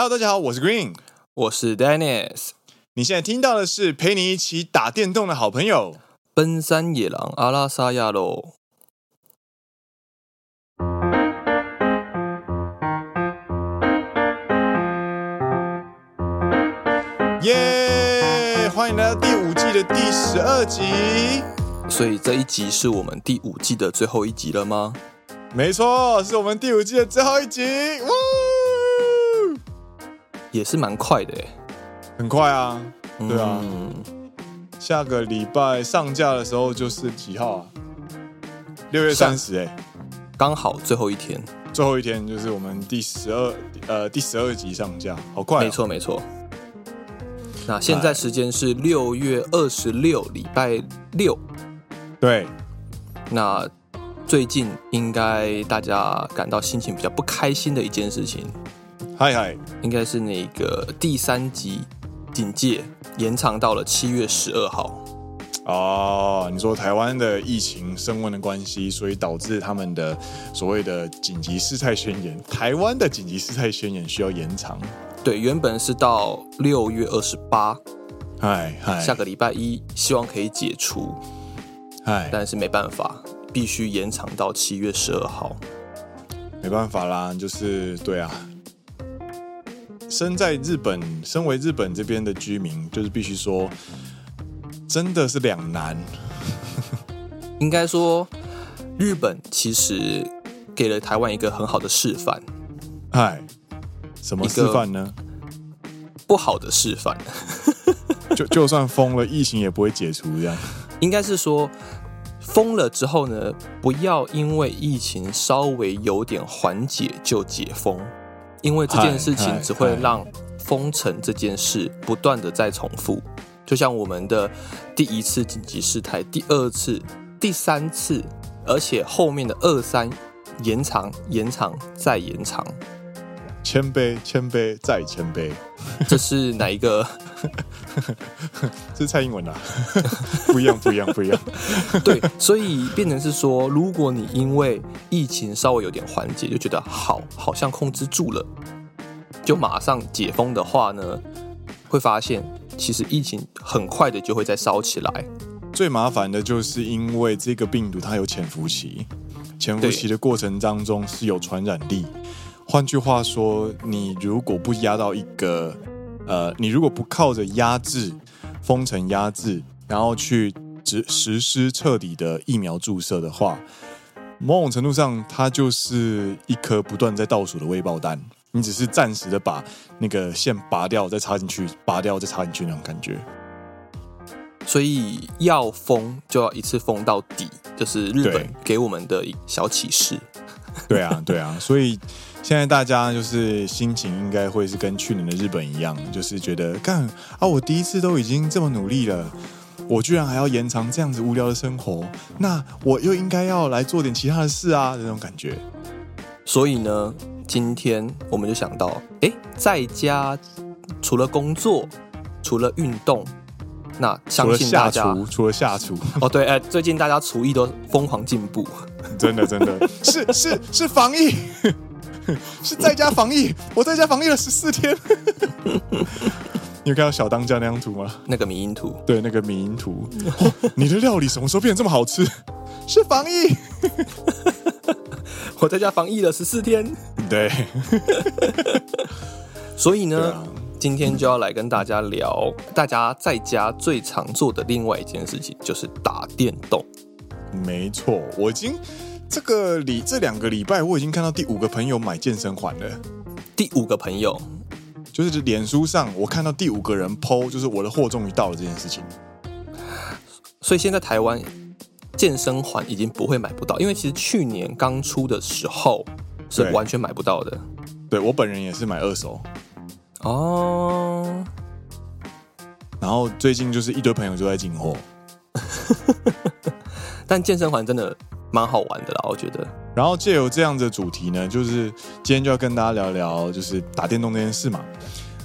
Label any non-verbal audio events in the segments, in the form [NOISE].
Hello，大家好，我是 Green，我是 Dennis。你现在听到的是陪你一起打电动的好朋友——奔山野狼阿拉萨亚喽。耶！欢迎来到第五季的第十二集。所以这一集是我们第五季的最后一集了吗？没错，是我们第五季的最后一集。也是蛮快的耶，很快啊，对啊，嗯、下个礼拜上架的时候就是几号啊？六月三十，哎，刚好最后一天，最后一天就是我们第十二呃第十二集上架，好快，没错没错。那现在时间是六月二十六，礼拜六，对，那最近应该大家感到心情比较不开心的一件事情。嗨嗨，应该是那个第三级警戒延长到了七月十二号。哦，你说台湾的疫情升温的关系，所以导致他们的所谓的紧急事态宣言，台湾的紧急事态宣言需要延长。对，原本是到六月二十八，嗨嗨，下个礼拜一希望可以解除，嗨，但是没办法，必须延长到七月十二号。没办法啦，就是对啊。身在日本，身为日本这边的居民，就是必须说，真的是两难。[LAUGHS] 应该说，日本其实给了台湾一个很好的示范。哎，什么示范呢？不好的示范。[LAUGHS] 就就算封了，疫情也不会解除这样。应该是说，封了之后呢，不要因为疫情稍微有点缓解就解封。因为这件事情只会让封城这件事不断的在重复，就像我们的第一次紧急事态、第二次、第三次，而且后面的二三延长、延长再延长，谦卑、谦卑再谦卑，[LAUGHS] 这是哪一个？[LAUGHS] 这是蔡英文啊？[LAUGHS] 不一样，不一样，不一样。对，所以变成是说，如果你因为疫情稍微有点缓解，就觉得好，好像控制住了，就马上解封的话呢，会发现其实疫情很快的就会再烧起来。最麻烦的就是因为这个病毒它有潜伏期，潜伏期的过程当中是有传染力。换句话说，你如果不压到一个。呃，你如果不靠着压制、封城压制，然后去实实施彻底的疫苗注射的话，某种程度上，它就是一颗不断在倒数的未爆弹。你只是暂时的把那个线拔掉，再插进去，拔掉再插进去那种感觉。所以要封就要一次封到底，就是日本给我们的小启示。对啊，对啊，所以。现在大家就是心情应该会是跟去年的日本一样，就是觉得干啊，我第一次都已经这么努力了，我居然还要延长这样子无聊的生活，那我又应该要来做点其他的事啊，这种感觉。所以呢，今天我们就想到，哎，在家除了工作，除了运动，那相信大家除了下厨，除了下厨 [LAUGHS] 哦，对，哎，最近大家厨艺都疯狂进步，真的，真的 [LAUGHS] 是是是防疫。[LAUGHS] 是在家防疫，我在家防疫了十四天。[LAUGHS] 你有看到小当家那张图吗？那个迷因图，对，那个迷因图。哦，你的料理什么时候变得这么好吃？[LAUGHS] 是防疫。我在家防疫了十四天。对。所以呢，啊，今天就要来跟大家聊，大家在家最常做的另外一件事情，就是打电动。没错，我已经。这个礼这两个礼拜，我已经看到第五个朋友买健身环了。第五个朋友，就是脸书上我看到第五个人 PO，就是我的货终于到了这件事情。所以现在台湾健身环已经不会买不到，因为其实去年刚出的时候是完全买不到的。对，对我本人也是买二手。哦。然后最近就是一堆朋友就在进货。[LAUGHS] 但健身环真的。蛮好玩的啦，我觉得。然后借由这样的主题呢，就是今天就要跟大家聊聊，就是打电动这件事嘛。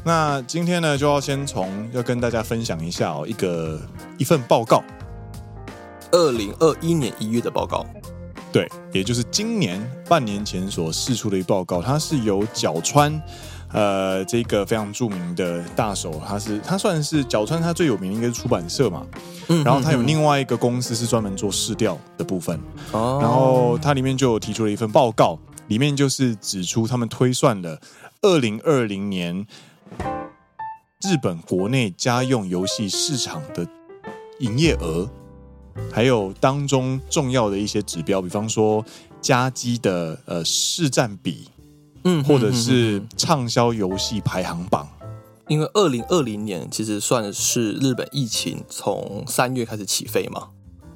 那今天呢，就要先从要跟大家分享一下哦，一个一份报告，二零二一年一月的报告，对，也就是今年半年前所释出的一报告，它是由角川呃，这个非常著名的大手，他是他算是角川，他最有名的应该是出版社嘛。嗯，然后他有另外一个公司是专门做市调的部分。哦，然后他里面就有提出了一份报告，里面就是指出他们推算了二零二零年日本国内家用游戏市场的营业额。还有当中重要的一些指标，比方说家机的呃市占比，嗯，或者是畅销游戏排行榜。因为二零二零年其实算是日本疫情从三月开始起飞嘛，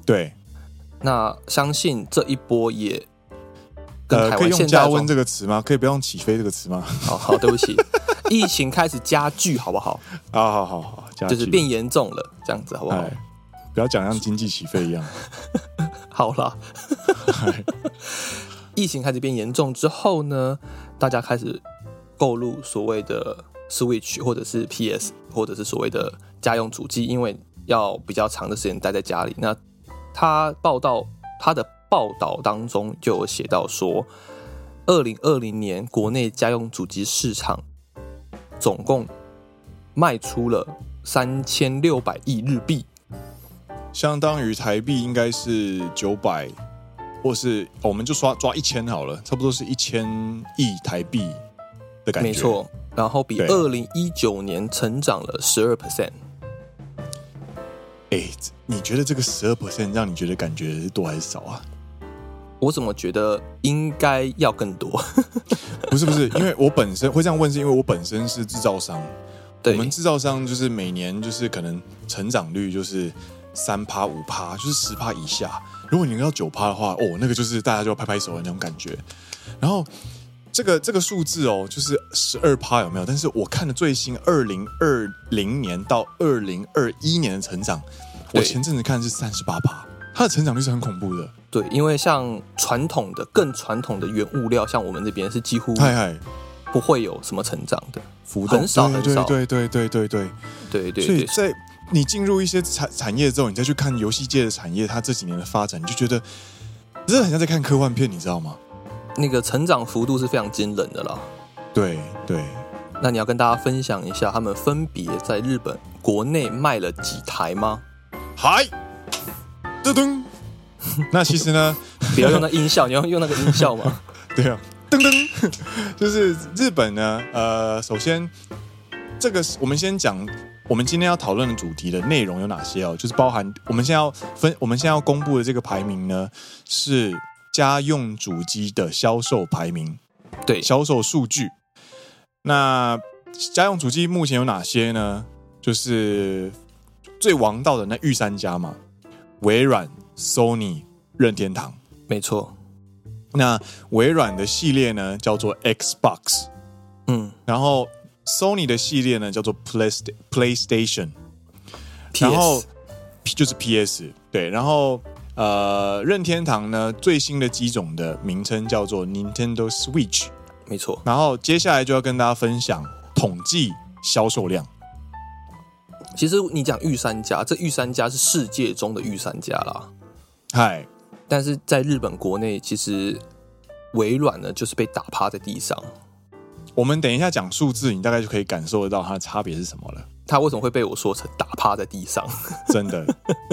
对。那相信这一波也跟呃，可以用加温这个词吗？可以不用起飞这个词吗？[LAUGHS] 好好，对不起，疫情开始加剧，好不好？[LAUGHS] 好好好好，就是变严重了，这样子好不好？不要讲像经济起飞一样。[LAUGHS] 好了啦，疫情开始变严重之后呢，大家开始购入所谓的 Switch 或者是 PS 或者是所谓的家用主机，因为要比较长的时间待在家里。那他报道他的报道当中就有写到说，二零二零年国内家用主机市场总共卖出了三千六百亿日币。相当于台币应该是九百，或是我们就刷抓一千好了，差不多是一千亿台币的感觉。没错，然后比二零一九年成长了十二 percent。哎，你觉得这个十二 percent 让你觉得感觉是多还是少啊？我怎么觉得应该要更多？[LAUGHS] 不是不是，因为我本身会这样问，是因为我本身是制造商。对，我们制造商就是每年就是可能成长率就是。三趴五趴就是十趴以下，如果你要九趴的话，哦，那个就是大家就要拍拍手的那种感觉。然后这个这个数字哦，就是十二趴有没有？但是我看的最新二零二零年到二零二一年的成长，我前阵子看的是三十八趴，它的成长率是很恐怖的。对，因为像传统的更传统的原物料，像我们这边是几乎不会有什么成长的浮动，很少很少。对对对对对对对对，所以在。你进入一些产产业之后，你再去看游戏界的产业，它这几年的发展，你就觉得真的很像在看科幻片，你知道吗？那个成长幅度是非常惊人的啦。对对，那你要跟大家分享一下，他们分别在日本国内卖了几台吗？嗨，噔噔。[LAUGHS] 那其实呢，不要用那音效，你要用那个音效吗？[LAUGHS] 对啊，噔噔，[LAUGHS] 就是日本呢。呃，首先这个我们先讲。我们今天要讨论的主题的内容有哪些哦？就是包含我们现在要分，我们现在要公布的这个排名呢，是家用主机的销售排名，对，销售数据。那家用主机目前有哪些呢？就是最王道的那御三家嘛，微软、Sony、任天堂。没错。那微软的系列呢，叫做 Xbox，嗯，然后。Sony 的系列呢叫做 Play PlayStation，然后就是 PS 对，然后呃任天堂呢最新的机种的名称叫做 Nintendo Switch，没错。然后接下来就要跟大家分享统计销售量。其实你讲御三家，这御三家是世界中的御三家啦。嗨，但是在日本国内，其实微软呢就是被打趴在地上。我们等一下讲数字，你大概就可以感受得到它的差别是什么了。它为什么会被我说成打趴在地上？[LAUGHS] 真的，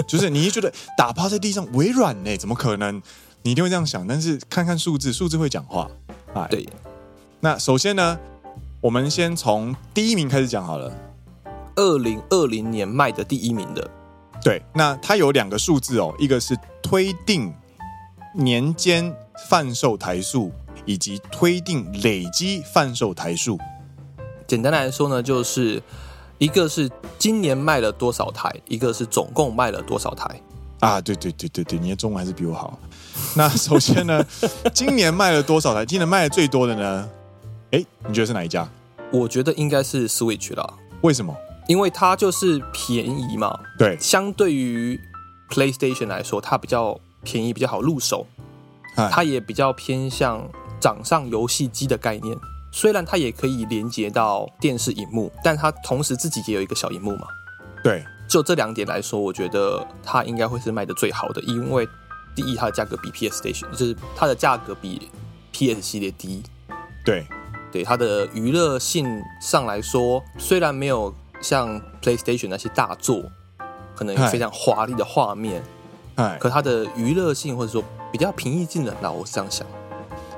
就是你一觉得打趴在地上，微软呢？怎么可能？你一定会这样想。但是看看数字，数字会讲话。哎，对。那首先呢，我们先从第一名开始讲好了。二零二零年卖的第一名的，对。那它有两个数字哦，一个是推定年间贩售台数。以及推定累积贩售台数，简单来说呢，就是一个是今年卖了多少台，一个是总共卖了多少台啊？对对对对对，你的中文还是比我好。那首先呢，[LAUGHS] 今年卖了多少台？今年卖的最多的呢？哎，你觉得是哪一家？我觉得应该是 Switch 啦。为什么？因为它就是便宜嘛。对，相对于 PlayStation 来说，它比较便宜，比较好入手。它也比较偏向。掌上游戏机的概念，虽然它也可以连接到电视荧幕，但它同时自己也有一个小荧幕嘛。对，就这两点来说，我觉得它应该会是卖的最好的，因为第一，它的价格比 PS Station，就是它的价格比 PS 系列低。对，对它的娱乐性上来说，虽然没有像 PlayStation 那些大作，可能有非常华丽的画面，哎，可它的娱乐性或者说比较平易近人，那我是这样想。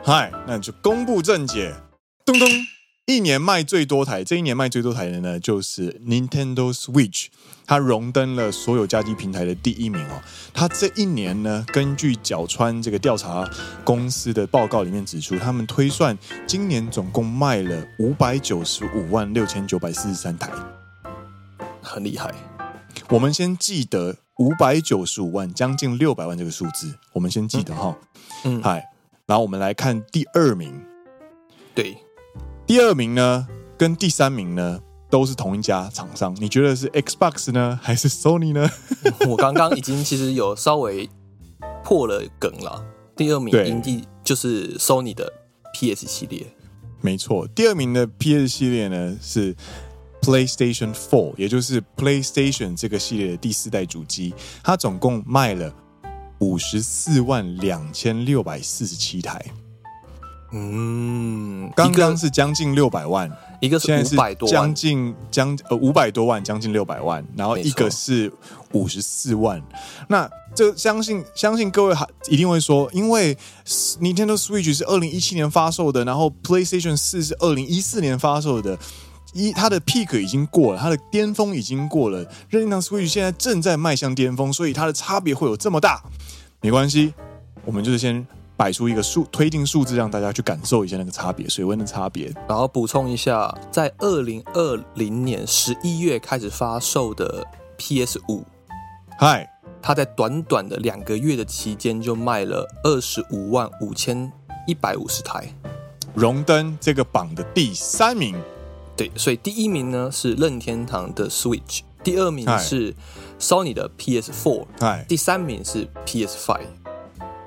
嗨，那就公布正解，咚咚。一年卖最多台，这一年卖最多台的呢，就是 Nintendo Switch，它荣登了所有家机平台的第一名哦。它这一年呢，根据角川这个调查公司的报告里面指出，他们推算今年总共卖了五百九十五万六千九百四十三台，很厉害。我们先记得五百九十五万，将近六百万这个数字，我们先记得哈。嗯，嗨，然后我们来看第二名，对。第二名呢，跟第三名呢，都是同一家厂商。你觉得是 Xbox 呢，还是 Sony 呢？[LAUGHS] 我刚刚已经其实有稍微破了梗了。第二名应该就是 Sony 的 PS 系列。没错，第二名的 PS 系列呢是 PlayStation Four，也就是 PlayStation 这个系列的第四代主机。它总共卖了五十四万两千六百四十七台。嗯，刚刚是将近六百万，一个是五百多万，将近将呃五百多万，将近六百万，然后一个是五十四万。那这相信相信各位还一定会说，因为 Nintendo Switch 是二零一七年发售的，然后 PlayStation 四是二零一四年发售的，一它的 peak 已经过了，它的巅峰已经过了，任天堂 Switch 现在正在迈向巅峰，所以它的差别会有这么大？没关系，我们就是先。摆出一个数推进数字，让大家去感受一下那个差别，水温的差别。然后补充一下，在二零二零年十一月开始发售的 PS 五，嗨，它在短短的两个月的期间就卖了二十五万五千一百五十台，荣登这个榜的第三名。对，所以第一名呢是任天堂的 Switch，第二名是 Sony 的 PS Four，嗨，第三名是 PS Five。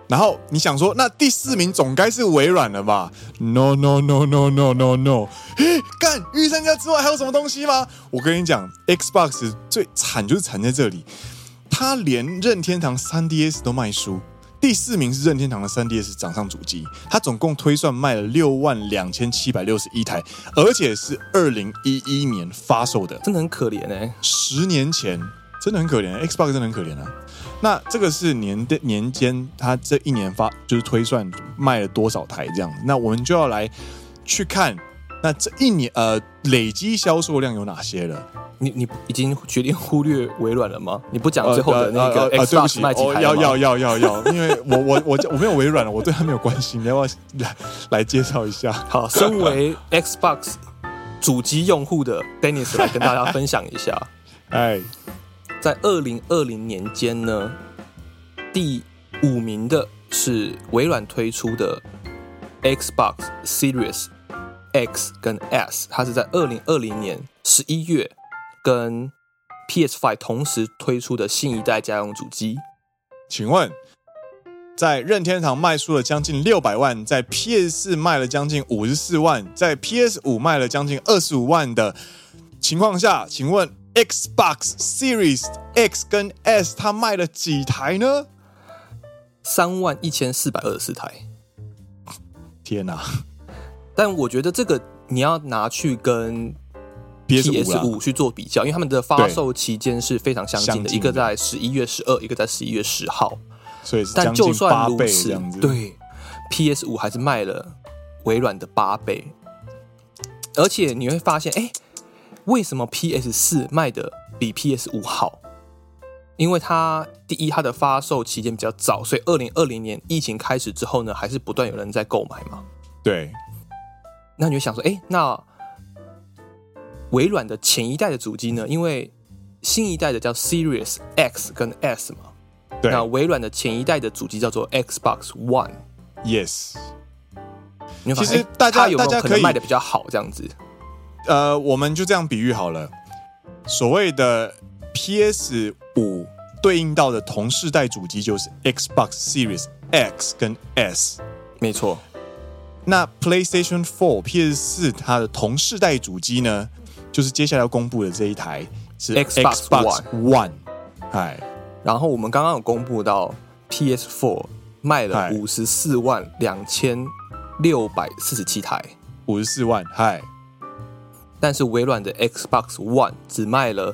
然后你想说，那第四名总该是微软了吧？No No No No No No No！嘿，干，御三家之外还有什么东西吗？我跟你讲，Xbox 最惨就是惨在这里，它连任天堂 3DS 都卖输。第四名是任天堂的 3DS 掌上主机，它总共推算卖了六万两千七百六十一台，而且是二零一一年发售的，真的很可怜哎、欸，十年前真的很可怜，Xbox 真的很可怜啊。那这个是年的年间，它这一年发就是推算卖了多少台这样子。那我们就要来去看，那这一年呃累积销售量有哪些了？你你已经决定忽略微软了吗？你不讲最后的那个 Xbox 卖几台？要要要要要，因为我我我我没有微软了，我对他没有关系。你要不要来来介绍一下？好，身为 Xbox 主机用户的 Dennis 来跟大家分享一下。[LAUGHS] 哎。在二零二零年间呢，第五名的是微软推出的 Xbox Series X 跟 S，它是在二零二零年十一月跟 PS5 同时推出的新一代家用主机。请问，在任天堂卖出了将近六百万，在 PS4 卖了将近五十四万，在 PS 五卖了将近二十五万的情况下，请问？Xbox Series X 跟 S，它卖了几台呢？三万一千四百二十四台。天哪！但我觉得这个你要拿去跟 PS 五去做比较，因为他们的发售期间是非常相近的，一个在十一月十二，一个在十一月十号。所以，但就算如此，对 PS 五还是卖了微软的八倍。而且你会发现，哎。为什么 PS 四卖的比 PS 五好？因为它第一，它的发售期间比较早，所以二零二零年疫情开始之后呢，还是不断有人在购买嘛。对。那你就想说，哎，那微软的前一代的主机呢？因为新一代的叫 Series X 跟 S 嘛。对。那微软的前一代的主机叫做 Xbox One。Yes。你其实大家有没有可能卖的比较好？这样子。呃，我们就这样比喻好了。所谓的 PS 五对应到的同世代主机就是 Xbox Series X 跟 S，没错。那 PlayStation 4 PS 四它的同世代主机呢，就是接下来要公布的这一台是 Xbox One。哎，然后我们刚刚有公布到 PS 4卖了五十四万两千六百四十七台。五十四万，嗨。但是微软的 Xbox One 只卖了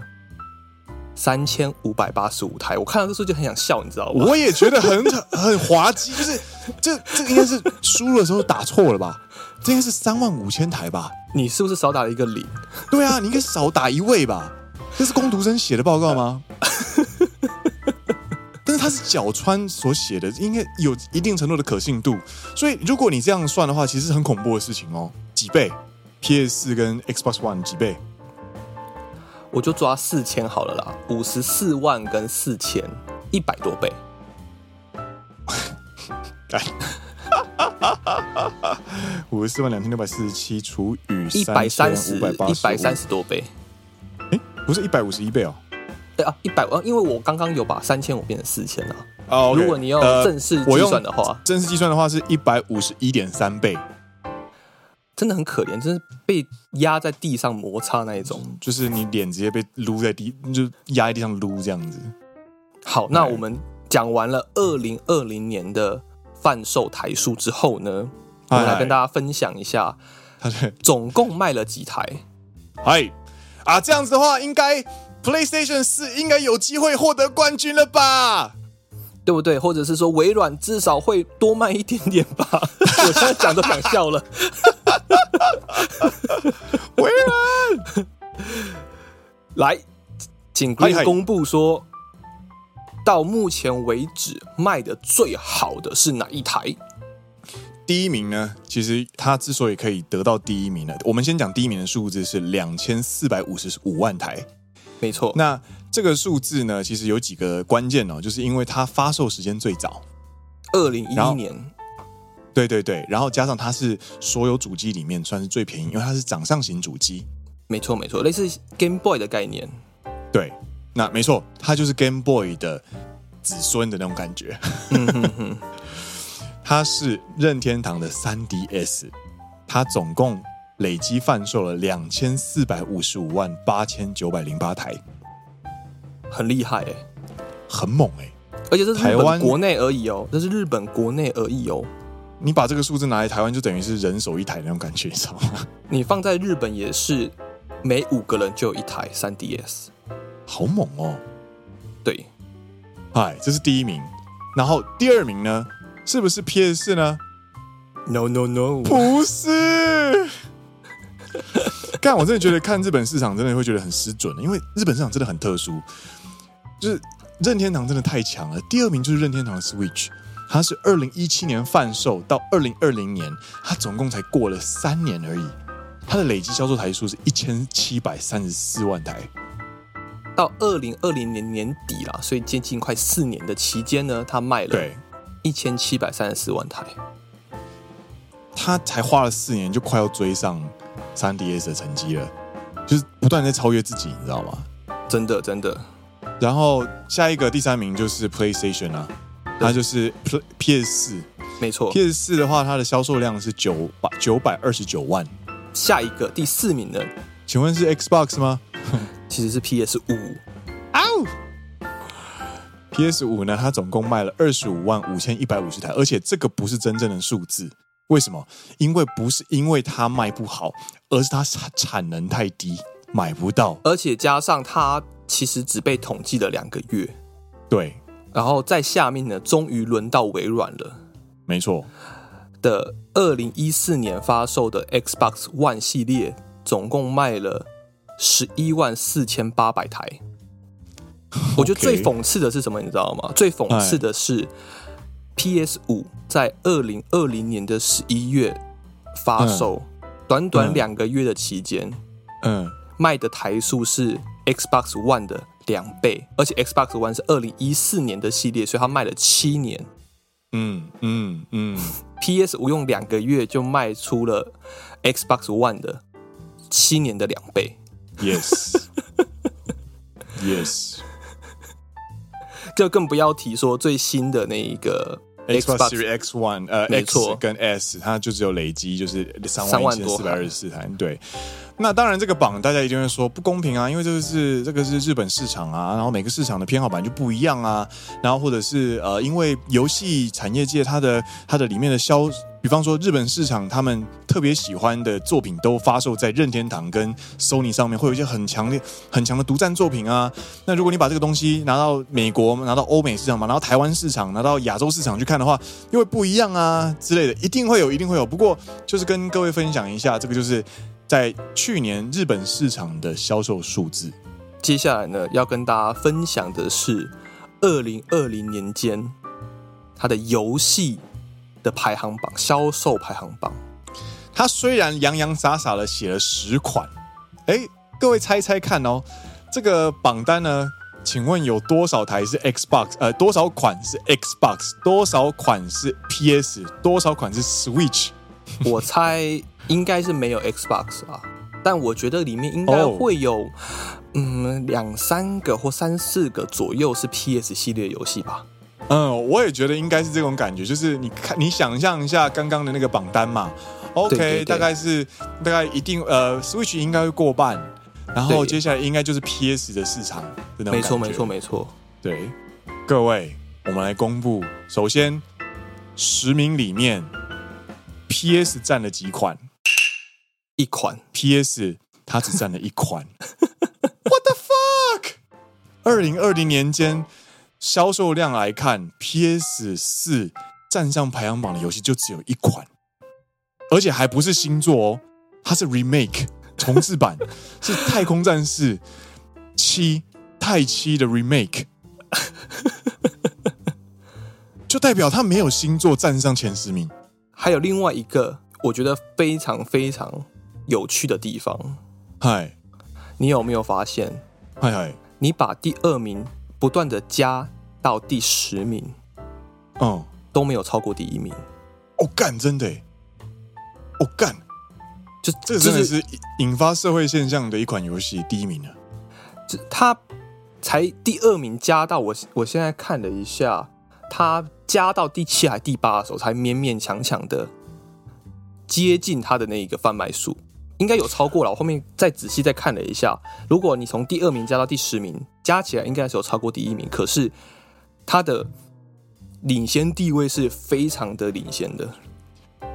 三千五百八十五台，我看到这时候就很想笑，你知道吗？我也觉得很 [LAUGHS] 很滑稽，就是 [LAUGHS] 这这应该是输入的时候打错了吧？这应该是三万五千台吧？你是不是少打了一个零？对啊，你应该少打一位吧？这是工读生写的报告吗？但是他是角川所写的，应该有一定程度的可信度。所以如果你这样算的话，其实是很恐怖的事情哦。几倍？PS 四跟 Xbox One 几倍？我就抓四千好了啦，五十四万跟四千，一百多倍。[LAUGHS] 五十四万两千六百四十七除以一百三十，一百三十多倍。哎，不是一百五十一倍哦。对啊，一百万，因为我刚刚有把三千五变成四千了。哦，okay, 如果你要正式计算的话，呃、正式计算的话是一百五十一点三倍，真的很可怜，真是被压在地上摩擦那一种，就是你脸直接被撸在地，就压在地上撸这样子。好，那我们讲完了二零二零年的贩售台数之后呢，我们来跟大家分享一下，它总共卖了几台？嗨啊，这样子的话应该。PlayStation 四应该有机会获得冠军了吧？对不对？或者是说微软至少会多卖一点点吧？[LAUGHS] 我现在讲都想笑了。[LAUGHS] 微软，[LAUGHS] 来，请 Green 公布说，到目前为止卖的最好的是哪一台？第一名呢？其实它之所以可以得到第一名呢，我们先讲第一名的数字是两千四百五十五万台。没错，那这个数字呢，其实有几个关键哦，就是因为它发售时间最早，二零一一年，对对对，然后加上它是所有主机里面算是最便宜，因为它是掌上型主机，没错没错，类似 Game Boy 的概念，对，那没错，它就是 Game Boy 的子孙的那种感觉，[LAUGHS] 它是任天堂的 3DS，它总共。累计贩售了两千四百五十五万八千九百零八台，很厉害哎，很猛哎，而且这是台湾国内而已哦，这是日本国内而已哦。你把这个数字拿来台湾，就等于是人手一台那种感觉，你知道吗？你放在日本也是每五个人就有一台 3DS，好猛哦。对，嗨，这是第一名，然后第二名呢？是不是 PS 呢？No No No，不是。[LAUGHS] 但我真的觉得看日本市场真的会觉得很失准，因为日本市场真的很特殊，就是任天堂真的太强了。第二名就是任天堂的 Switch，它是二零一七年贩售到二零二零年，它总共才过了三年而已，它的累计销售台数是一千七百三十四万台。到二零二零年年底啦，所以接近快四年的期间呢，他卖了对一千七百三十四万台，他才花了四年就快要追上。三 DS 的成绩了，就是不断在超越自己，你知道吗？真的，真的。然后下一个第三名就是 PlayStation 啊，它就是 PS 四，没错。PS 四的话，它的销售量是九百九百二十九万。下一个第四名呢？请问是 Xbox 吗？[LAUGHS] 其实是 PS 五。PS 五呢，它总共卖了二十五万五千一百五十台，而且这个不是真正的数字。为什么？因为不是因为它卖不好，而是它产能太低，买不到。而且加上它其实只被统计了两个月。对，然后在下面呢，终于轮到微软了。没错，的二零一四年发售的 Xbox One 系列，总共卖了十一万四千八百台。我觉得最讽刺的是什么？你知道吗？最讽刺的是。PS 五在二零二零年的十一月发售，嗯、短短两个月的期间，嗯，卖的台数是 Xbox One 的两倍，而且 Xbox One 是二零一四年的系列，所以它卖了七年。嗯嗯嗯，PS 五用两个月就卖出了 Xbox One 的七年的两倍。Yes，Yes yes。就更不要提说最新的那一个。Xbox Series X One，呃，X 跟 S，它就只有累积就是三万一千四百二十四台。对，那当然这个榜大家一定会说不公平啊，因为这个是这个是日本市场啊，然后每个市场的偏好版就不一样啊，然后或者是呃，因为游戏产业界它的它的里面的销，比方说日本市场，他们特别喜欢的作品都发售在任天堂跟 Sony 上面，会有一些很强烈、很强的独占作品啊。那如果你把这个东西拿到美国、拿到欧美市场嘛，拿到台湾市场、拿到亚洲市场去看的话，又会不一样啊之类的，一定会有，一定会有。不过就是跟各位分享一下，这个就是在去年日本市场的销售数字。接下来呢，要跟大家分享的是二零二零年间它的游戏。的排行榜，销售排行榜，他虽然洋洋洒洒的写了十款，哎，各位猜猜看哦，这个榜单呢，请问有多少台是 Xbox？呃，多少款是 Xbox？多少款是 PS？多少款是 Switch？[LAUGHS] 我猜应该是没有 Xbox 啊，但我觉得里面应该会有，哦、嗯，两三个或三四个左右是 PS 系列游戏吧。嗯，我也觉得应该是这种感觉，就是你看，你想象一下刚刚的那个榜单嘛，OK，对对对，大概是大概一定呃，Switch 应该会过半，然后接下来应该就是 PS 的市场，没错没错没错，对，各位，我们来公布，首先十名里面，PS 占了几款？一款，PS 它只占了一款，[LAUGHS] What the fuck？二零二零年间。销售量来看，PS 四站上排行榜的游戏就只有一款，而且还不是新作哦，它是 remake 重置版，[LAUGHS] 是《太空战士七》太七的 remake，就代表它没有新作站上前十名。还有另外一个我觉得非常非常有趣的地方，嗨，你有没有发现？嗨嗨，你把第二名。不断的加到第十名，嗯，都没有超过第一名。哦干，真的，哦干，就这真的是引发社会现象的一款游戏，第一名啊。这他才第二名，加到我我现在看了一下，他加到第七还第八的时候，才勉勉强强的接近他的那一个贩卖数。应该有超过了，我后面再仔细再看了一下，如果你从第二名加到第十名，加起来应该是有超过第一名，可是它的领先地位是非常的领先的。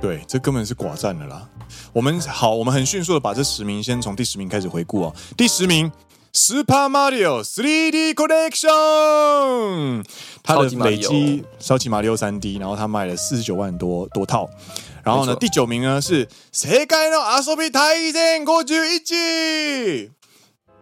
对，这根本是寡占的啦。我们好，我们很迅速的把这十名先从第十名开始回顾哦。第十名，Super Mario 3D Collection，它的累积超级马里奥 3D，然后它卖了四十九万多多套。然后呢，第九名呢是《世界の遊び大全51》，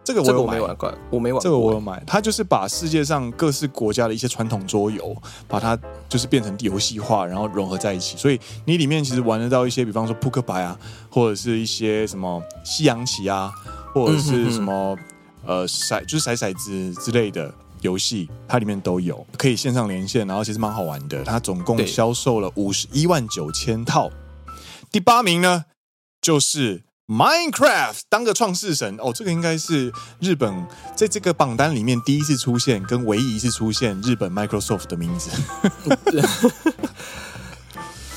这个我有买，这个、我没玩过，我没玩。这个我有买，它就是把世界上各式国家的一些传统桌游，把它就是变成游戏化，然后融合在一起。所以你里面其实玩得到一些，比方说扑克牌啊，或者是一些什么西洋棋啊，或者是什么、呃骰，就是骰骰子之类的。游戏它里面都有，可以线上连线，然后其实蛮好玩的。它总共销售了五十一万九千套。第八名呢，就是 Minecraft 当个创世神哦，这个应该是日本在这个榜单里面第一次出现，跟唯一一次出现日本 Microsoft 的名字。[LAUGHS]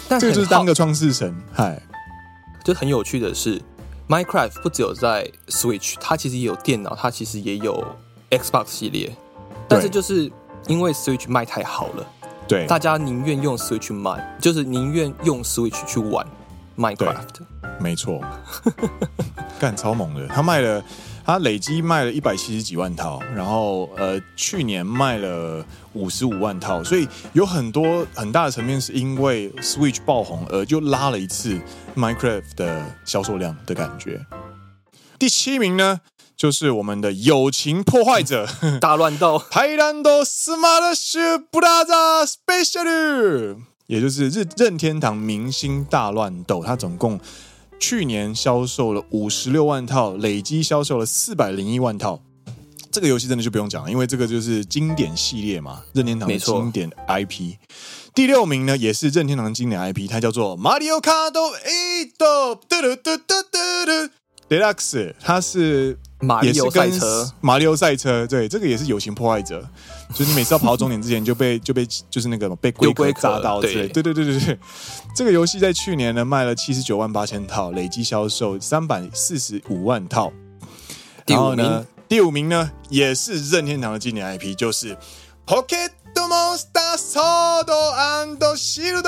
但这个就是当个创世神，嗨，就很有趣的是，Minecraft 不只有在 Switch，它其实也有电脑，它其实也有 Xbox 系列。但是就是因为 Switch 卖太好了，对，大家宁愿用 Switch 卖，就是宁愿用 Switch 去玩 Minecraft。没错，[LAUGHS] 干超猛的，他卖了，他累积卖了一百七十几万套，然后呃，去年卖了五十五万套，所以有很多很大的层面是因为 Switch 爆红而就拉了一次 Minecraft 的销售量的感觉。第七名呢？就是我们的友情破坏者[LAUGHS] 大乱斗，ハイランドスマッシュブラザースペシャル，也就是日任天堂明星大乱斗，它总共 去年销售了五十六万套，累计销售了四百零一万套。这个游戏真的就不用讲了，因为这个就是经典系列嘛，任天堂的经典 IP。第六名呢，也是任天堂的经典 IP，它叫做《马里奥卡多8》。Deluxe，它是。马里奥赛车，马里奥赛车，对，这个也是友情破坏者，就是你每次要跑到终点之前就被就被就是那个被龟龟砸到之类，对对对对对。这个游戏在去年呢卖了七十九万八千套，累计销售三百四十五万套。第五名，第五名呢也是任天堂的经典 IP，就是《Pocket Monster Sword and Shield》。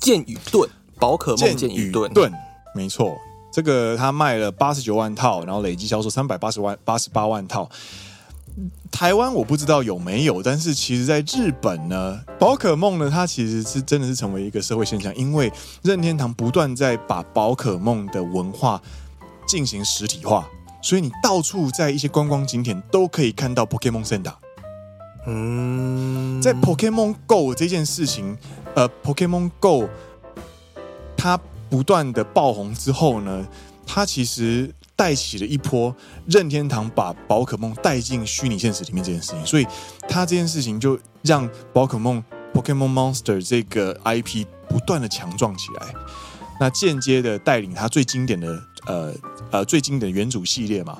剑与盾，宝可梦剑与盾，盾，没错，这个它卖了八十九万套，然后累计销售三百八十万八十八万套。台湾我不知道有没有，但是其实在日本呢，宝可梦呢，它其实是真的是成为一个社会现象，因为任天堂不断在把宝可梦的文化进行实体化，所以你到处在一些观光景点都可以看到 Pokemon Center。嗯，在 Pokemon Go 这件事情，呃，Pokemon Go 它不断的爆红之后呢，它其实。带起了一波任天堂把宝可梦带进虚拟现实里面这件事情，所以他这件事情就让宝可梦 Pokémon Monster 这个 IP 不断的强壮起来，那间接的带领他最经典的呃呃最经典的元祖系列嘛，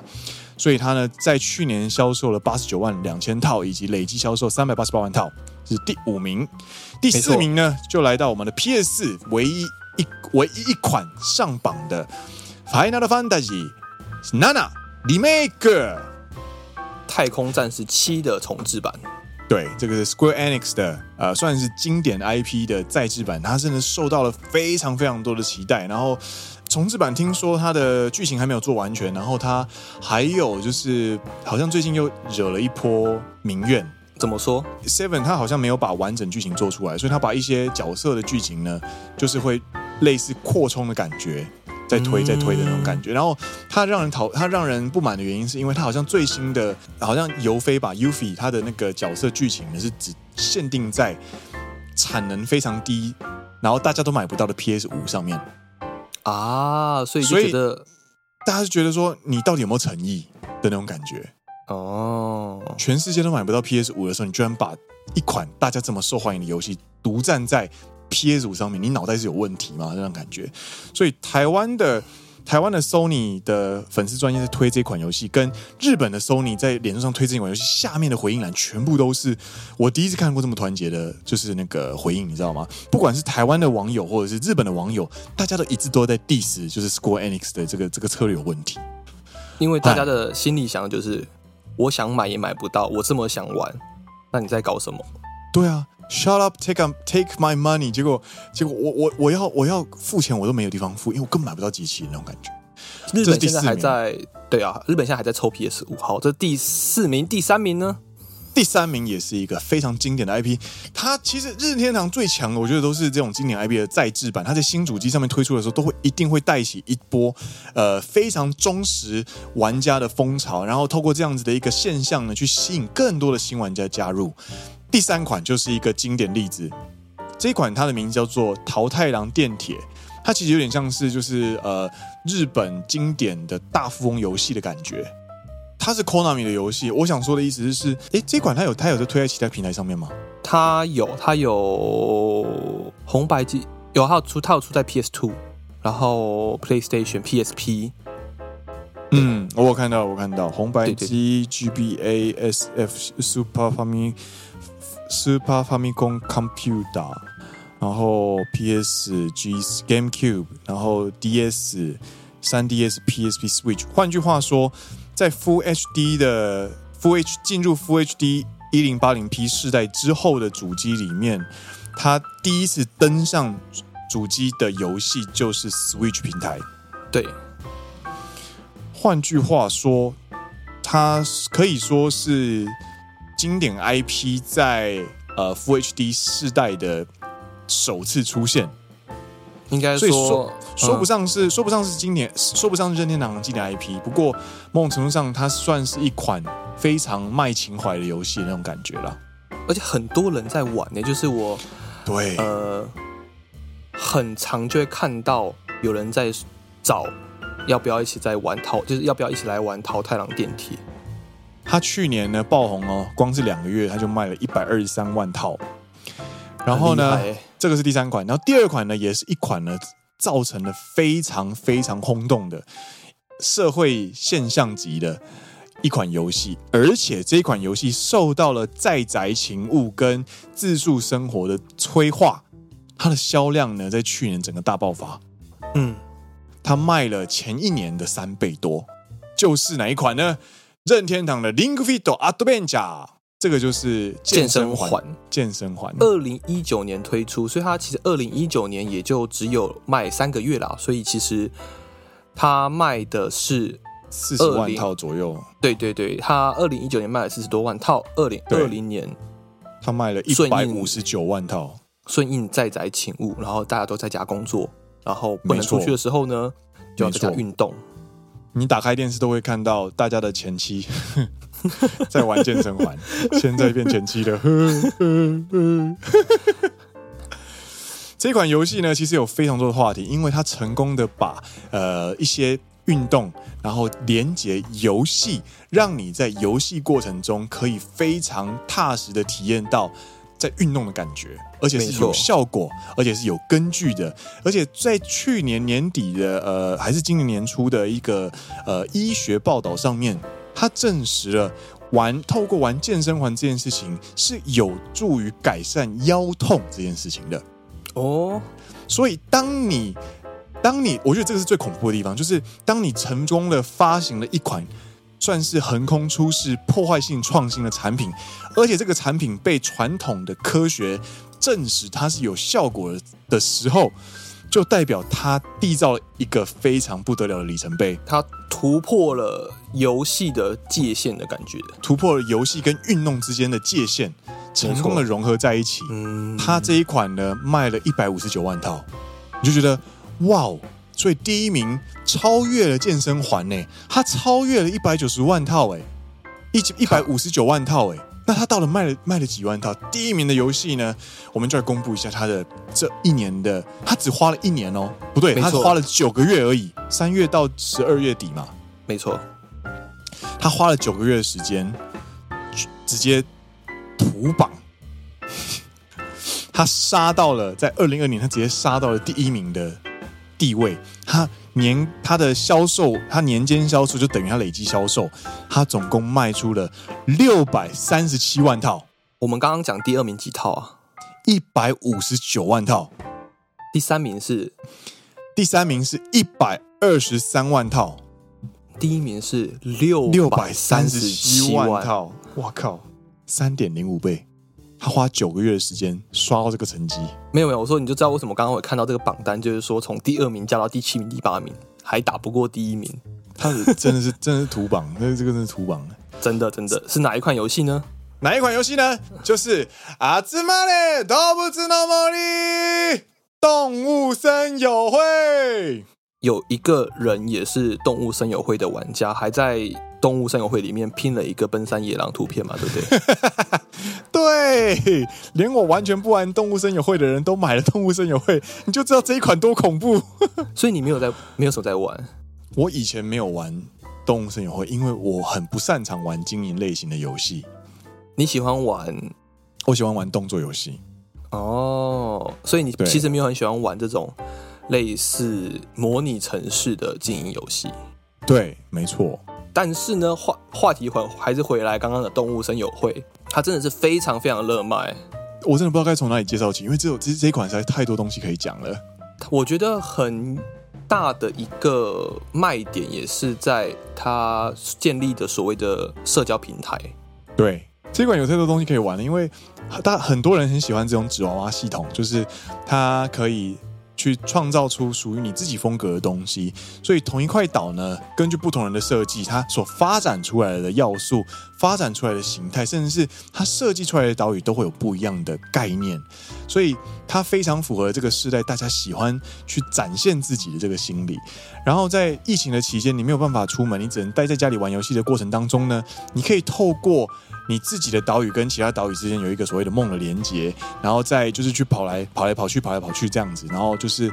所以他呢在去年销售了八十九万两千套，以及累计销售三百八十八万套，是第五名，第四名呢就来到我们的 PS 唯一一唯一一款上榜的 Final Fantasy。娜娜 Remake 太空战士七的重置版，对，这个是 Square Enix 的，呃，算是经典 IP 的再制版，它真的受到了非常非常多的期待。然后重置版听说它的剧情还没有做完全，然后它还有就是好像最近又惹了一波民怨。怎么说？Seven 他好像没有把完整剧情做出来，所以他把一些角色的剧情呢，就是会类似扩充的感觉。在推在推的那种感觉，然后他让人讨他让人不满的原因，是因为他好像最新的，好像尤菲吧，Yuffie 他的那个角色剧情呢是只限定在产能非常低，然后大家都买不到的 PS 五上面。啊，所以就觉得大家是觉得说你到底有没有诚意的那种感觉。哦，全世界都买不到 PS 五的时候，你居然把一款大家这么受欢迎的游戏独占在。PS 五上面，你脑袋是有问题吗？这种感觉，所以台湾的台湾的 Sony 的粉丝专业在推这款游戏，跟日本的 Sony 在脸书上推这款游戏，下面的回应栏全部都是我第一次看过这么团结的，就是那个回应，你知道吗？不管是台湾的网友或者是日本的网友，大家都一致都在 diss，就是 Square Enix 的这个这个策略有问题，因为大家的心里想的就是，我想买也买不到，我这么想玩，那你在搞什么？对啊。Shut up, take up, take my money。结果，结果我我我要我要付钱，我都没有地方付，因为我根本买不到机器那种感觉。日本现在还在，对啊，日本现在还在抽 PS 五。好，这第四名，第三名呢？第三名也是一个非常经典的 IP。它其实任天堂最强的，我觉得都是这种经典 IP 的再制版。它在新主机上面推出的时候，都会一定会带起一波呃非常忠实玩家的风潮，然后透过这样子的一个现象呢，去吸引更多的新玩家加入。第三款就是一个经典例子，这一款它的名字叫做《桃太郎电铁》，它其实有点像是就是呃日本经典的大富翁游戏的感觉。它是 Konami 的游戏，我想说的意思就是，诶，这款它有它有在推在其他平台上面吗？它有，它有红白机有，它有出它有出在 PS Two，然后 PlayStation、PSP。嗯，我有看到，我看到红白机 GBA、SF、Super Famicom。Super Famicom Computer，然后 PS、G、GameCube，然后 DS、3DS、PSP、Switch。换句话说，在 Full HD 的 Full H 进入 Full HD 一零八零 P 世代之后的主机里面，它第一次登上主机的游戏就是 Switch 平台。对，换句话说，它可以说是。经典 IP 在呃 Full HD 世代的首次出现，应该说说，说不上是、嗯、说不上是经典，说不上是任天堂的经典 IP。不过某种程度上，它算是一款非常卖情怀的游戏那种感觉了。而且很多人在玩呢，就是我对呃，很常就会看到有人在找要不要一起在玩淘，就是要不要一起来玩淘太郎电铁。他去年呢爆红哦，光是两个月他就卖了一百二十三万套。然后呢，这个是第三款，然后第二款呢也是一款呢造成了非常非常轰动的社会现象级的一款游戏，而且这款游戏受到了在宅情物跟自述生活的催化，它的销量呢在去年整个大爆发。嗯，它卖了前一年的三倍多，就是哪一款呢？任天堂的《Link Fit Adventure，》这个就是健身环，健身环，二零一九年推出，所以它其实二零一九年也就只有卖三个月啦，所以其实它卖的是四十万套左右。对对对，他二零一九年卖了四十多万套，二零二零年他卖了一百五十九万套。顺应在宅请务，然后大家都在家工作，然后不能出去的时候呢，就要在家运动。你打开电视都会看到大家的前妻 [LAUGHS] 在玩健身环，[LAUGHS] 现在变前妻了。[LAUGHS] 这款游戏呢，其实有非常多的话题，因为它成功的把呃一些运动，然后连接游戏，让你在游戏过程中可以非常踏实的体验到。在运动的感觉，而且是有效果，而且是有根据的，而且在去年年底的呃，还是今年年初的一个呃医学报道上面，它证实了玩透过玩健身环这件事情是有助于改善腰痛这件事情的哦。所以当你当你，我觉得这个是最恐怖的地方，就是当你成功的发行了一款。算是横空出世、破坏性创新的产品，而且这个产品被传统的科学证实它是有效果的的时候，就代表它缔造了一个非常不得了的里程碑。它突破了游戏的界限的感觉，突破了游戏跟运动之间的界限，成功的融合在一起。嗯它这一款呢，卖了一百五十九万套，你就觉得哇哦！所以第一名超越了健身环呢，它超越了一百九十万套哎，一一百五十九万套哎，那它到了卖了卖了几万套？第一名的游戏呢，我们就来公布一下它的这一年的，它只花了一年哦，不对，它花了九个月而已，三月到十二月底嘛，没错，他花了九个月的时间，直接屠榜，[LAUGHS] 他杀到了在二零二年，他直接杀到了第一名的。地位，它年它的销售，它年间销售就等于它累计销售，它总共卖出了六百三十七万套。我们刚刚讲第二名几套啊？一百五十九万套。第三名是？第三名是一百二十三万套。第一名是六六百三十七万套。我靠，三点零五倍。他花九个月的时间刷到这个成绩，没有没有，我说你就知道为什么刚刚我看到这个榜单，就是说从第二名加到第七名、第八名，还打不过第一名，他是真的是真的是土榜，那这个真的是屠榜，真的真的是哪一款游戏呢？哪一款游戏呢？就是阿兹玛嘞，动物森友会，动物森友会。有一个人也是动物森友会的玩家，还在动物森友会里面拼了一个奔山野狼图片嘛，对不对？[LAUGHS] 对，连我完全不玩动物森友会的人都买了动物森友会，你就知道这一款多恐怖。[LAUGHS] [LAUGHS] 所以你没有在，没有手在玩。我以前没有玩动物森友会，因为我很不擅长玩经营类型的游戏。你喜欢玩？我喜欢玩动作游戏。哦，所以你其实没有很喜欢玩这种。类似模拟城市的经营游戏，对，没错。但是呢，话话题还还是回来刚刚的动物声友会，它真的是非常非常热卖。我真的不知道该从哪里介绍起，因为这这这一款实在太多东西可以讲了。我觉得很大的一个卖点也是在它建立的所谓的社交平台。对，这款有太多东西可以玩了，因为大很多人很喜欢这种纸娃娃系统，就是它可以。去创造出属于你自己风格的东西，所以同一块岛呢，根据不同人的设计，它所发展出来的要素、发展出来的形态，甚至是它设计出来的岛屿，都会有不一样的概念。所以它非常符合这个时代大家喜欢去展现自己的这个心理。然后在疫情的期间，你没有办法出门，你只能待在家里玩游戏的过程当中呢，你可以透过。你自己的岛屿跟其他岛屿之间有一个所谓的梦的连接，然后再就是去跑来跑来跑去跑来跑去这样子，然后就是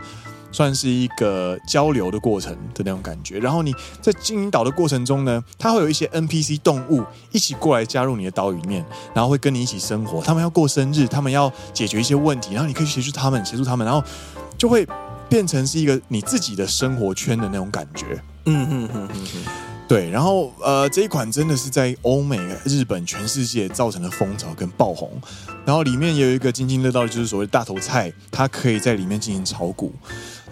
算是一个交流的过程的那种感觉。然后你在经营岛的过程中呢，它会有一些 NPC 动物一起过来加入你的岛屿里面，然后会跟你一起生活。他们要过生日，他们要解决一些问题，然后你可以协助他们，协助他们，然后就会变成是一个你自己的生活圈的那种感觉。嗯嗯嗯嗯嗯。对，然后呃，这一款真的是在欧美、日本、全世界造成了风潮跟爆红。然后里面也有一个津津乐道的，就是所谓大头菜，它可以在里面进行炒股。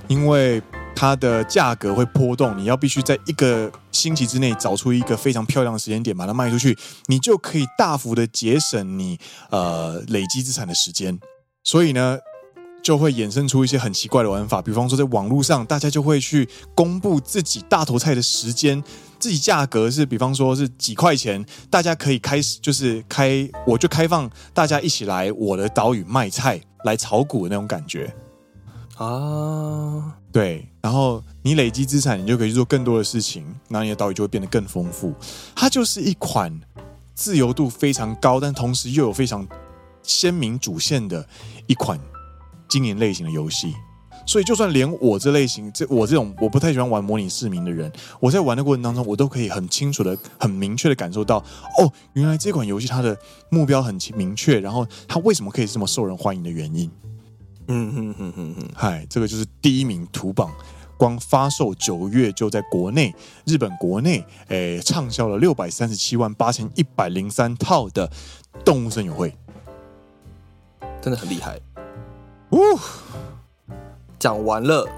因为它的价格会波动，你要必须在一个星期之内找出一个非常漂亮的时间点把它卖出去，你就可以大幅的节省你呃累积资产的时间。所以呢，就会衍生出一些很奇怪的玩法，比方说在网络上，大家就会去公布自己大头菜的时间，自己价格是，比方说是几块钱，大家可以开始就是开，我就开放大家一起来我的岛屿卖菜来炒股的那种感觉。啊，对，然后你累积资产，你就可以去做更多的事情，那你的岛屿就会变得更丰富。它就是一款自由度非常高，但同时又有非常鲜明主线的一款经营类型的游戏。所以，就算连我这类型，这我这种我不太喜欢玩模拟市民的人，我在玩的过程当中，我都可以很清楚的、很明确的感受到，哦，原来这款游戏它的目标很明确，然后它为什么可以这么受人欢迎的原因。嗯哼哼哼哼，嗨，这个就是第一名图榜，光发售九月就在国内，日本国内，诶，畅销了六百三十七万八千一百零三套的《动物森友会》，真的很厉害。呜，讲完了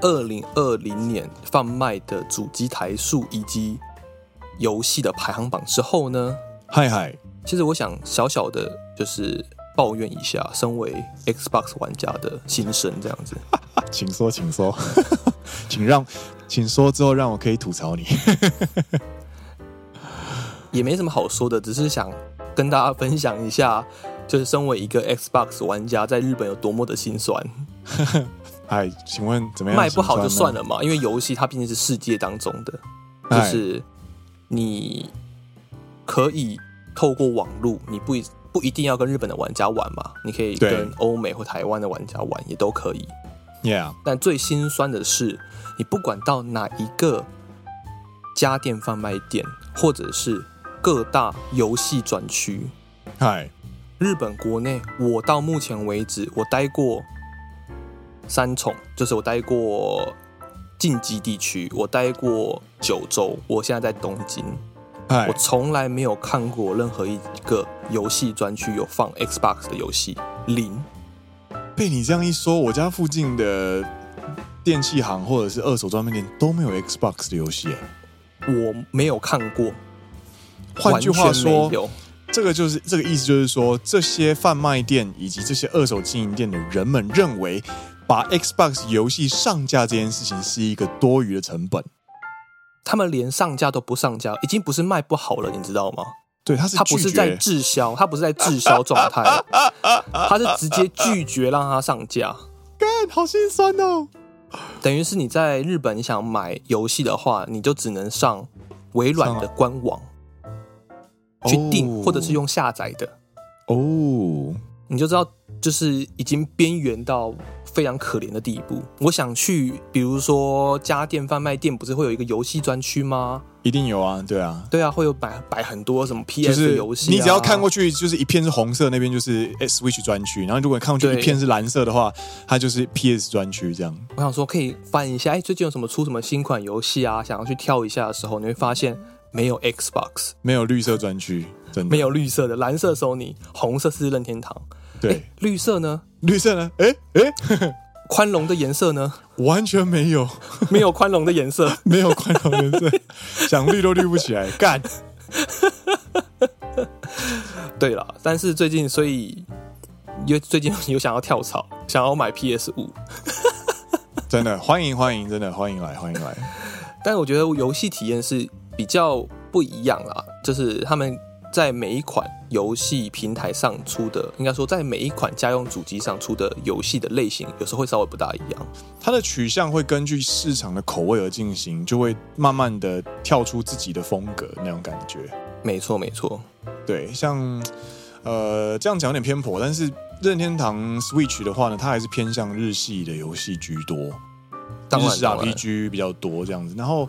二零二零年贩卖的主机台数以及游戏的排行榜之后呢，嗨嗨，其实我想小小的就是。抱怨一下，身为 Xbox 玩家的心声，这样子，[LAUGHS] 请说，请说，[LAUGHS] 请让，请说之后让我可以吐槽你，[LAUGHS] 也没什么好说的，只是想跟大家分享一下，就是身为一个 Xbox 玩家，在日本有多么的心酸。哎，请问怎么样？卖不好就算了嘛，因为游戏它毕竟是世界当中的，就是你可以透过网络，你不。不一定要跟日本的玩家玩嘛，你可以跟欧美或台湾的玩家玩也都可以。Yeah，但最心酸的是，你不管到哪一个家电贩卖店，或者是各大游戏专区，嗨，日本国内，我到目前为止，我待过三重，就是我待过近畿地区，我待过九州，我现在在东京。我从来没有看过任何一个游戏专区有放 Xbox 的游戏，零。被你这样一说，我家附近的电器行或者是二手专卖店都没有 Xbox 的游戏。我没有看过。换句话说，这个就是这个意思，就是说这些贩卖店以及这些二手经营店的人们认为，把 Xbox 游戏上架这件事情是一个多余的成本。他们连上架都不上架，已经不是卖不好了，你知道吗？对，他是他不是在滞销，他不是在滞销状态，他是直接拒绝让它上架。干，好心酸哦！等于是你在日本，你想买游戏的话，你就只能上微软的官网去订，或者是用下载的。哦，你就知道，就是已经边缘到。非常可怜的地步。我想去，比如说家电贩卖店，不是会有一个游戏专区吗？一定有啊，对啊，对啊，会有摆摆很多什么 PS 游戏，啊。你只要看过去，就是一片是红色，那边就是 Switch 专区。然后如果你看过去一片是蓝色的话，它就是 PS 专区。这样，我想说可以翻一下，哎，最近有什么出什么新款游戏啊？想要去跳一下的时候，你会发现没有 Xbox，没有绿色专区，真的没有绿色的，蓝色 Sony，红色是任天堂。对，绿色呢？绿色呢？哎哎，[LAUGHS] 宽容的颜色呢？完全没有，没有宽容的颜色，[LAUGHS] 没有宽容颜色，想绿都绿不起来，干。[LAUGHS] 对了，但是最近，所以因为最近有想要跳槽，想要买 PS 五，真的欢迎欢迎，真的欢迎来欢迎来。但是我觉得游戏体验是比较不一样啦，就是他们。在每一款游戏平台上出的，应该说在每一款家用主机上出的游戏的类型，有时候会稍微不大一样。它的取向会根据市场的口味而进行，就会慢慢的跳出自己的风格那种感觉。没错，没错。对，像呃这样讲有点偏颇，但是任天堂 Switch 的话呢，它还是偏向日系的游戏居多，当然是 RPG 比较多这样子，然后。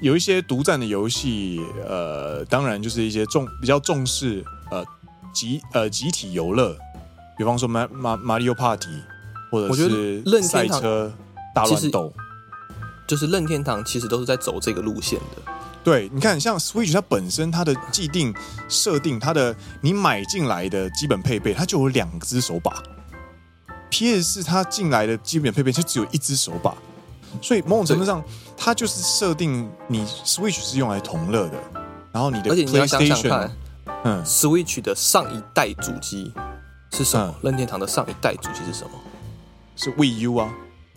有一些独占的游戏，呃，当然就是一些重比较重视呃集呃集体游乐，比方说马马马里奥 Party，或者是赛车大乱斗，就是任天堂其实都是在走这个路线的。对，你看像 Switch 它本身它的既定设定，它的你买进来的基本配备，它就有两只手把；PS 它进来的基本配备就只有一只手把。所以某种程度上，它就是设定你 Switch 是用来同乐的，然后你的 PlayStation，嗯，Switch 的上一代主机是什么？嗯、任天堂的上一代主机是什么？是 Wii U 啊，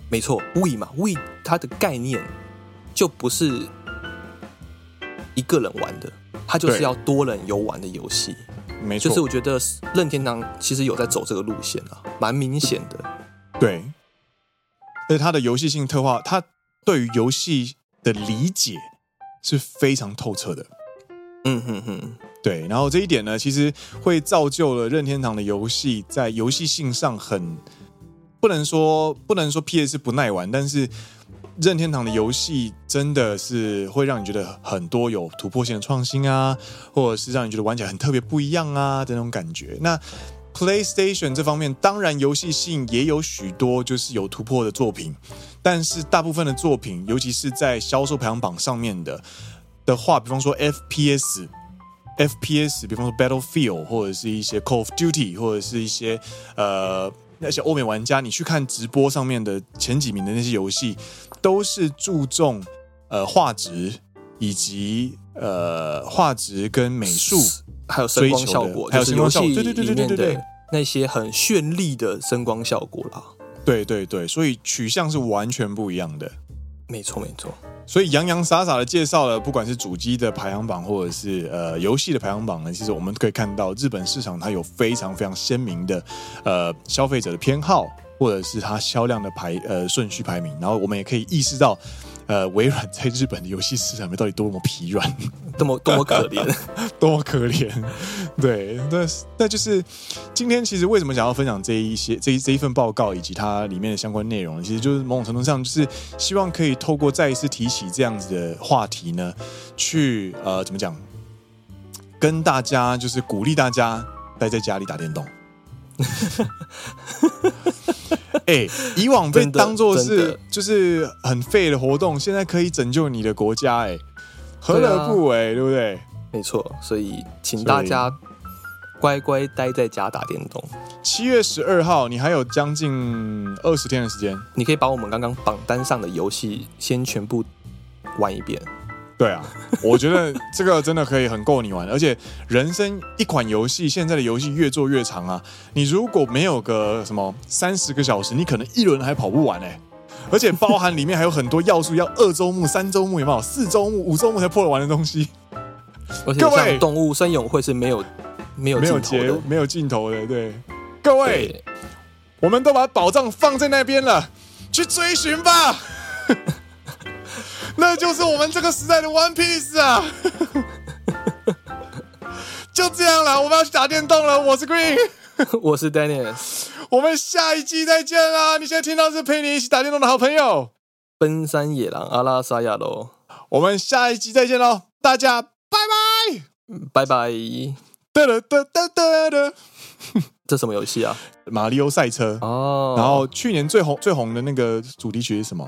没错，Wii 嘛，Wii 它的概念就不是一个人玩的，它就是要多人游玩的游戏。没错，就是我觉得任天堂其实有在走这个路线啊，蛮明显的。对，而且它的游戏性特化，它对于游戏的理解是非常透彻的。嗯哼哼，对。然后这一点呢，其实会造就了任天堂的游戏在游戏性上很不能说不能说 PS 不耐玩，但是。任天堂的游戏真的是会让你觉得很多有突破性的创新啊，或者是让你觉得玩起来很特别不一样啊的那种感觉。那 PlayStation 这方面，当然游戏性也有许多就是有突破的作品，但是大部分的作品，尤其是在销售排行榜上面的的话，比方说 FPS，FPS，比方说 Battlefield，或者是一些 Call of Duty，或者是一些呃。那些欧美玩家，你去看直播上面的前几名的那些游戏，都是注重呃画质以及呃画质跟美术，还有声光效果，还有声光效果，对对对对对对对，那些很绚丽的声光效果啦。对对对，所以取向是完全不一样的。没错没错，所以洋洋洒洒的介绍了，不管是主机的排行榜，或者是呃游戏的排行榜呢，其实我们可以看到，日本市场它有非常非常鲜明的呃消费者的偏好，或者是它销量的排呃顺序排名，然后我们也可以意识到。呃，微软在日本的游戏市场里面到底多么疲软，[LAUGHS] 多么多么可怜，[LAUGHS] 多么可怜。对，那那就是今天其实为什么想要分享这一些这一这一份报告以及它里面的相关内容，其实就是某种程度上就是希望可以透过再一次提起这样子的话题呢，去呃怎么讲，跟大家就是鼓励大家待在家里打电动。[LAUGHS] [LAUGHS] 哎、欸，以往被当做是就是很废的活动，现在可以拯救你的国家，哎，何乐不为，对不对？没错，所以请大家乖乖待在家打电动。七月十二号，你还有将近二十天的时间，你可以把我们刚刚榜单上的游戏先全部玩一遍。对啊，我觉得这个真的可以很够你玩，而且人生一款游戏，现在的游戏越做越长啊！你如果没有个什么三十个小时，你可能一轮还跑不完哎、欸！而且包含里面还有很多要素，要二周目、三周目有没有？四周目、五周目才破得完的东西。而且像动物森永会是没有没有没有结没有尽头的，对各位，我们都把宝藏放在那边了，去追寻吧。那就是我们这个时代的 One Piece 啊！[LAUGHS] 就这样了，我们要去打电动了。我是 Green，[LAUGHS] 我是 Dennis，我们下一季再见啦！你现在听到是陪你一起打电动的好朋友，奔山野狼阿拉萨亚喽。我们下一季再见喽，大家拜拜，拜拜。哒哒哒哒哒哒，[LAUGHS] 这什么游戏啊？马里奥赛车哦。然后去年最红最红的那个主题曲是什么？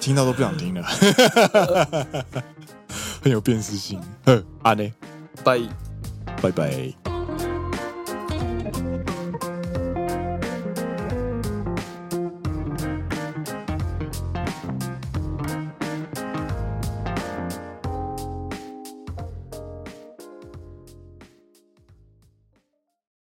听到都不想听了。[LAUGHS] 很有辨识性，呵，阿内，拜，拜拜。